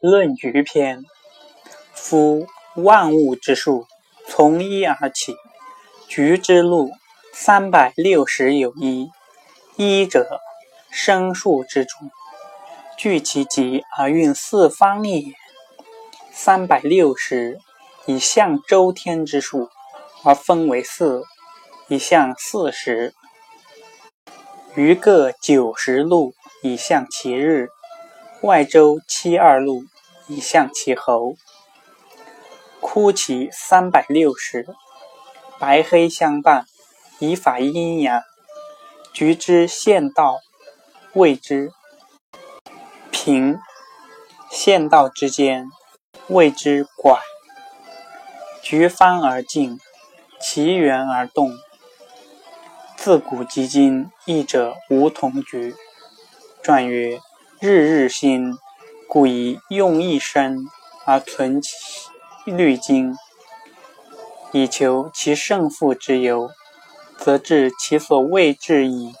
论局篇：夫万物之数，从一而起，局之路三百六十有一。一者，生数之主，聚其极而运四方也。三百六十，以象周天之数，而分为四，以象四时。余各九十路，以象其日。外周七二路，以象其候。枯其三百六十，白黑相伴，以法阴阳。局之县道，谓之平；县道之间，谓之拐。局方而进，其圆而动。自古及今，义者无同局。传曰。日日新，故以用一生而存其虑精，以求其胜负之由，则至其所未至矣。